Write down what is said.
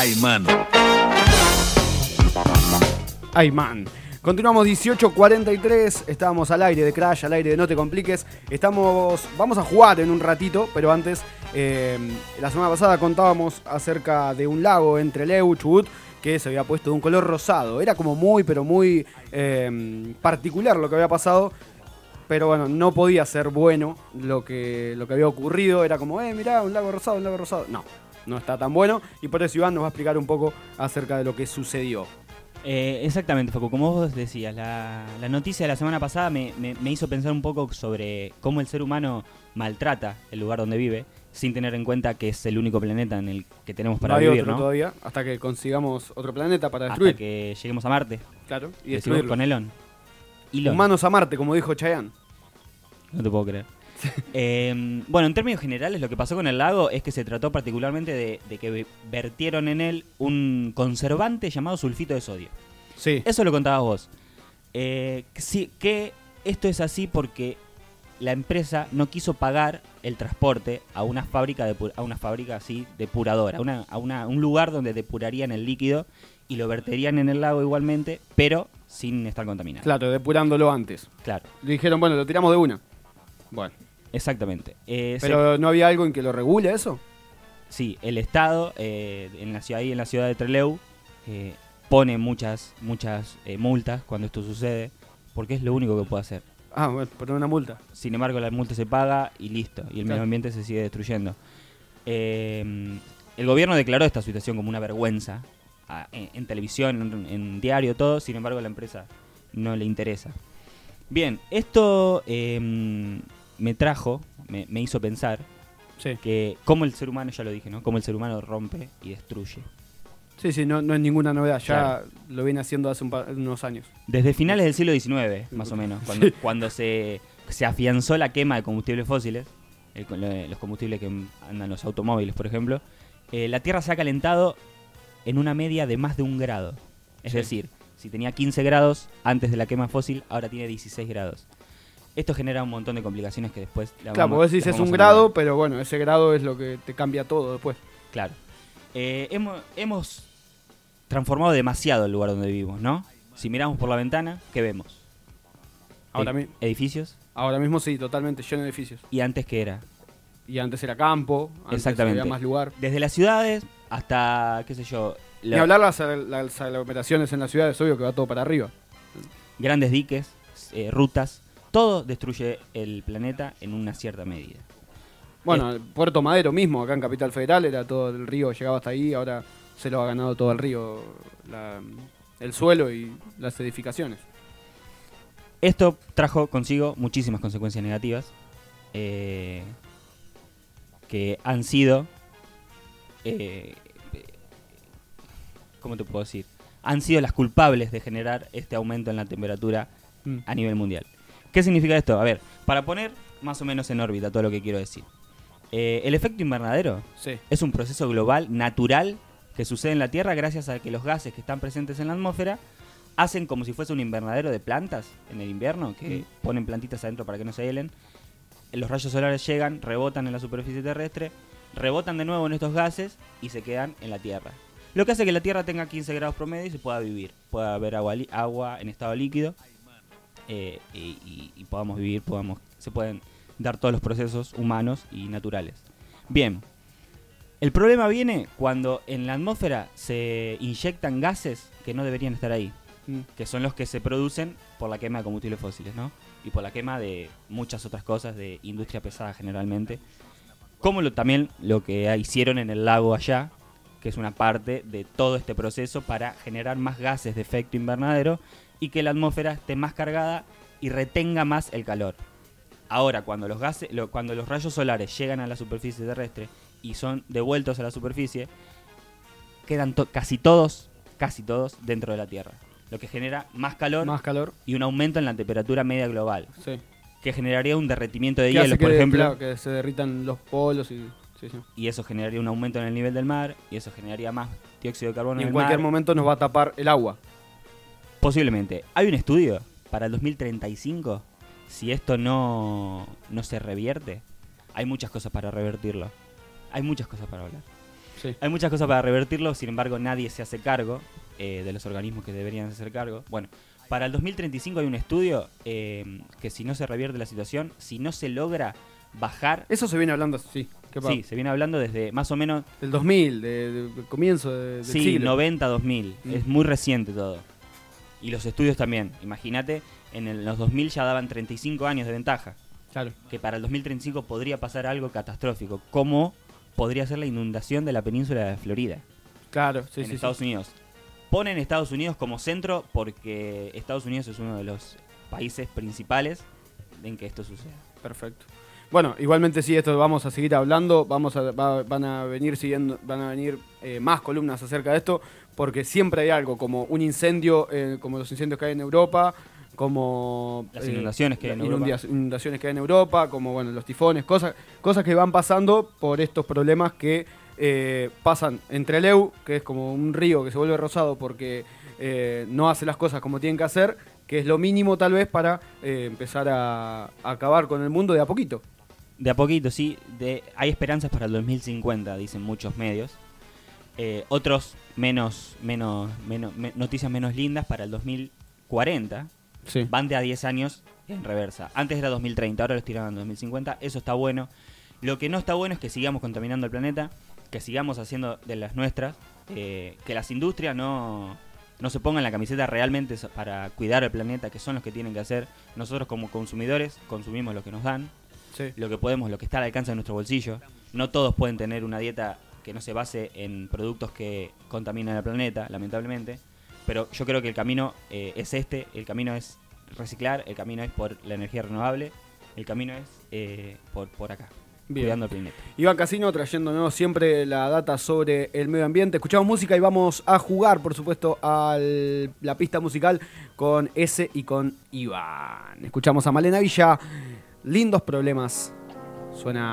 Ayman. Ayman. Continuamos 18.43, estamos al aire de Crash, al aire de No Te Compliques. Estamos, vamos a jugar en un ratito, pero antes, eh, la semana pasada contábamos acerca de un lago entre Leu, que se había puesto de un color rosado. Era como muy, pero muy eh, particular lo que había pasado. Pero bueno, no podía ser bueno lo que, lo que había ocurrido. Era como, eh, mirá, un lago rosado, un lago rosado. No, no está tan bueno. Y por eso Iván nos va a explicar un poco acerca de lo que sucedió. Eh, exactamente, Facu. Como vos decías, la, la noticia de la semana pasada me, me- me hizo pensar un poco sobre cómo el ser humano maltrata el lugar donde vive, sin tener en cuenta que es el único planeta en el que tenemos para no hay vivir, otro ¿no? todavía, hasta que consigamos otro planeta para Hasta destruir. que lleguemos a Marte. Claro, y destruirlo. con Elon. Elon. Humanos a Marte, como dijo Chayanne. No te puedo creer. Eh, bueno, en términos generales, lo que pasó con el lago es que se trató particularmente de, de que vertieron en él un conservante llamado sulfito de sodio. Sí. Eso lo contabas vos. Eh, que sí, que esto es así porque la empresa no quiso pagar el transporte a una fábrica de a una fábrica así depuradora, a, una, a una- un lugar donde depurarían el líquido y lo verterían en el lago igualmente, pero sin estar contaminado. Claro, depurándolo antes. Claro, Le dijeron, bueno, lo tiramos de una. Bueno. Exactamente. Eh, se- Pero ¿no había algo en que lo regule eso? Sí, el Estado eh, en la ciudad, ahí en la ciudad de Trelew eh, pone muchas muchas eh, multas cuando esto sucede, porque es lo único que puede hacer. Ah, bueno, pero una multa. Sin embargo, la multa se paga y listo, y el Claro. medio ambiente se sigue destruyendo. El gobierno declaró esta situación como una vergüenza en, en televisión, en, en diario, todo. Sin embargo, a la empresa no le interesa. Bien, esto eh, me trajo, me, me hizo pensar Sí. que cómo el ser humano, ya lo dije, ¿no? Cómo el ser humano rompe y destruye. Sí, sí, no, no es ninguna novedad. Ya Claro. lo viene haciendo hace un unos años. Desde finales del siglo XIX, más o menos, cuando, cuando se, se afianzó la quema de combustibles fósiles, el- los combustibles que andan los automóviles, por ejemplo, eh, la Tierra se ha calentado en una media de más de un grado. Es Sí. decir, si tenía 15 grados antes de la quema fósil, ahora tiene 16 grados. Esto genera un montón de complicaciones que después... la Claro, vamos- vos decís es un grado, pero bueno, ese grado es lo que te cambia todo después. Claro. Eh, hemos, hemos transformado demasiado el lugar donde vivimos, ¿no? Si miramos por la ventana, ¿qué vemos? Ahora, Ed- mi- edificios. ahora mismo sí, totalmente lleno de edificios. ¿Y antes qué era? Y antes era campo, antes Exactamente. había más lugar. Desde las ciudades hasta, qué sé yo, Ni la- hablar las, las aglomeraciones en las ciudades, obvio que va todo para arriba. grandes diques, eh, rutas, todo destruye el planeta en una cierta medida. Bueno, el Puerto Madero mismo, acá en Capital Federal, era todo el río, llegaba hasta ahí, ahora se lo ha ganado todo el río, la- el suelo y las edificaciones. Esto trajo consigo muchísimas consecuencias negativas eh, que han sido, eh, ¿cómo te puedo decir? Han sido las culpables de generar este aumento en la temperatura Mm. a nivel mundial. ¿Qué significa esto? A ver, para poner más o menos en órbita todo lo que quiero decir. Eh, el efecto invernadero Sí, es un proceso global, natural, que sucede en la Tierra gracias a que los gases que están presentes en la atmósfera hacen como si fuese un invernadero de plantas en el invierno, que Mm. ponen plantitas adentro para que no se helen. Los rayos solares llegan, rebotan en la superficie terrestre, rebotan de nuevo en estos gases y se quedan en la Tierra. Lo que hace que la Tierra tenga 15 grados promedio y se pueda vivir. Pueda haber agua, agua en estado líquido eh, y, podamos vivir, podamos, se pueden dar todos los procesos humanos y naturales. Bien, el problema viene cuando en la atmósfera se inyectan gases que no deberían estar ahí, Mm. que son los que se producen por la quema de combustibles fósiles, ¿no? Y por la quema de muchas otras cosas, de industria pesada generalmente. Como lo, también lo que hicieron en el lago allá, que es una parte de todo este proceso para generar más gases de efecto invernadero y que la atmósfera esté más cargada y retenga más el calor. Ahora, cuando los gases, lo- cuando los rayos solares llegan a la superficie terrestre y son devueltos a la superficie, quedan to- casi todos, casi todos dentro de la Tierra, lo que genera más calor más calor. y un aumento en la temperatura media global, Sí. que generaría un derretimiento de Que hace hielo, que, por ejemplo, claro, que se derritan los polos y... sí, sí. y eso generaría un aumento en el nivel del mar y eso generaría más dióxido de carbono Y en en cualquier mar. momento nos va a tapar el agua. Posiblemente. Hay un estudio para el 2035. Si esto no, no se revierte, hay muchas cosas para revertirlo. Hay muchas cosas para hablar. Sí. Hay muchas cosas para revertirlo, sin embargo nadie se hace cargo eh, de los organismos que deberían hacer cargo. Bueno, para el 2035 hay un estudio eh, que si no se revierte la situación, si no se logra bajar... Eso se viene hablando, sí. Sí, se viene hablando desde más o menos Del 2000, de, de- de comienzo de, del Sí, siglo. 90, 2000. Mm. Es muy reciente todo. Y los estudios también. Imagínate, en el- los 2000 ya daban 35 años de ventaja. Claro. Que para el 2035 podría pasar algo catastrófico. Como podría ser la inundación de la península de Florida, Claro, sí, en sí, Estados sí. Unidos. Ponen Estados Unidos como centro porque Estados Unidos es uno de los países principales en que esto suceda. Perfecto. Bueno, igualmente sí, esto vamos a seguir hablando, vamos a, va- van a venir siguiendo, van a venir eh, más columnas acerca de esto, porque siempre hay algo, como un incendio, eh, como los incendios que hay en Europa, como Las inundaciones que hay en las Europa. inundia- inundaciones que hay en Europa, como bueno los tifones, cosas, cosas que van pasando por estos problemas que eh, pasan entre el EU, que es como un río que se vuelve rosado porque eh, no hace las cosas como tienen que hacer, que es lo mínimo tal vez para eh, empezar a, a acabar con el mundo de a poquito. De a poquito, sí. De, hay esperanzas para el 2050, dicen muchos medios. Eh, otros menos, menos, menos, me- noticias menos lindas para el 2040. Sí. Van de a 10 años en reversa. Antes era 2030, ahora los tiraban en 2050. Eso está bueno. Lo que no está bueno es que sigamos contaminando el planeta, que sigamos haciendo de las nuestras, eh, que las industrias no, no se pongan la camiseta realmente para cuidar el planeta, que son los que tienen que hacer. Nosotros como consumidores consumimos lo que nos dan Sí. lo que podemos, lo que está al alcance de nuestro bolsillo. No todos pueden tener una dieta que no se base en productos que contaminan el planeta, lamentablemente. Pero yo creo que el camino eh, es este, el camino es reciclar, el camino es por la energía renovable, el camino es eh, por, por acá, Bien. cuidando el planeta. Iván Casino trayéndonos siempre la data sobre el medio ambiente. Escuchamos música y vamos a jugar, por supuesto, a la pista musical con S y con Iván. Escuchamos a Malena Villa. Lindos problemas. Suena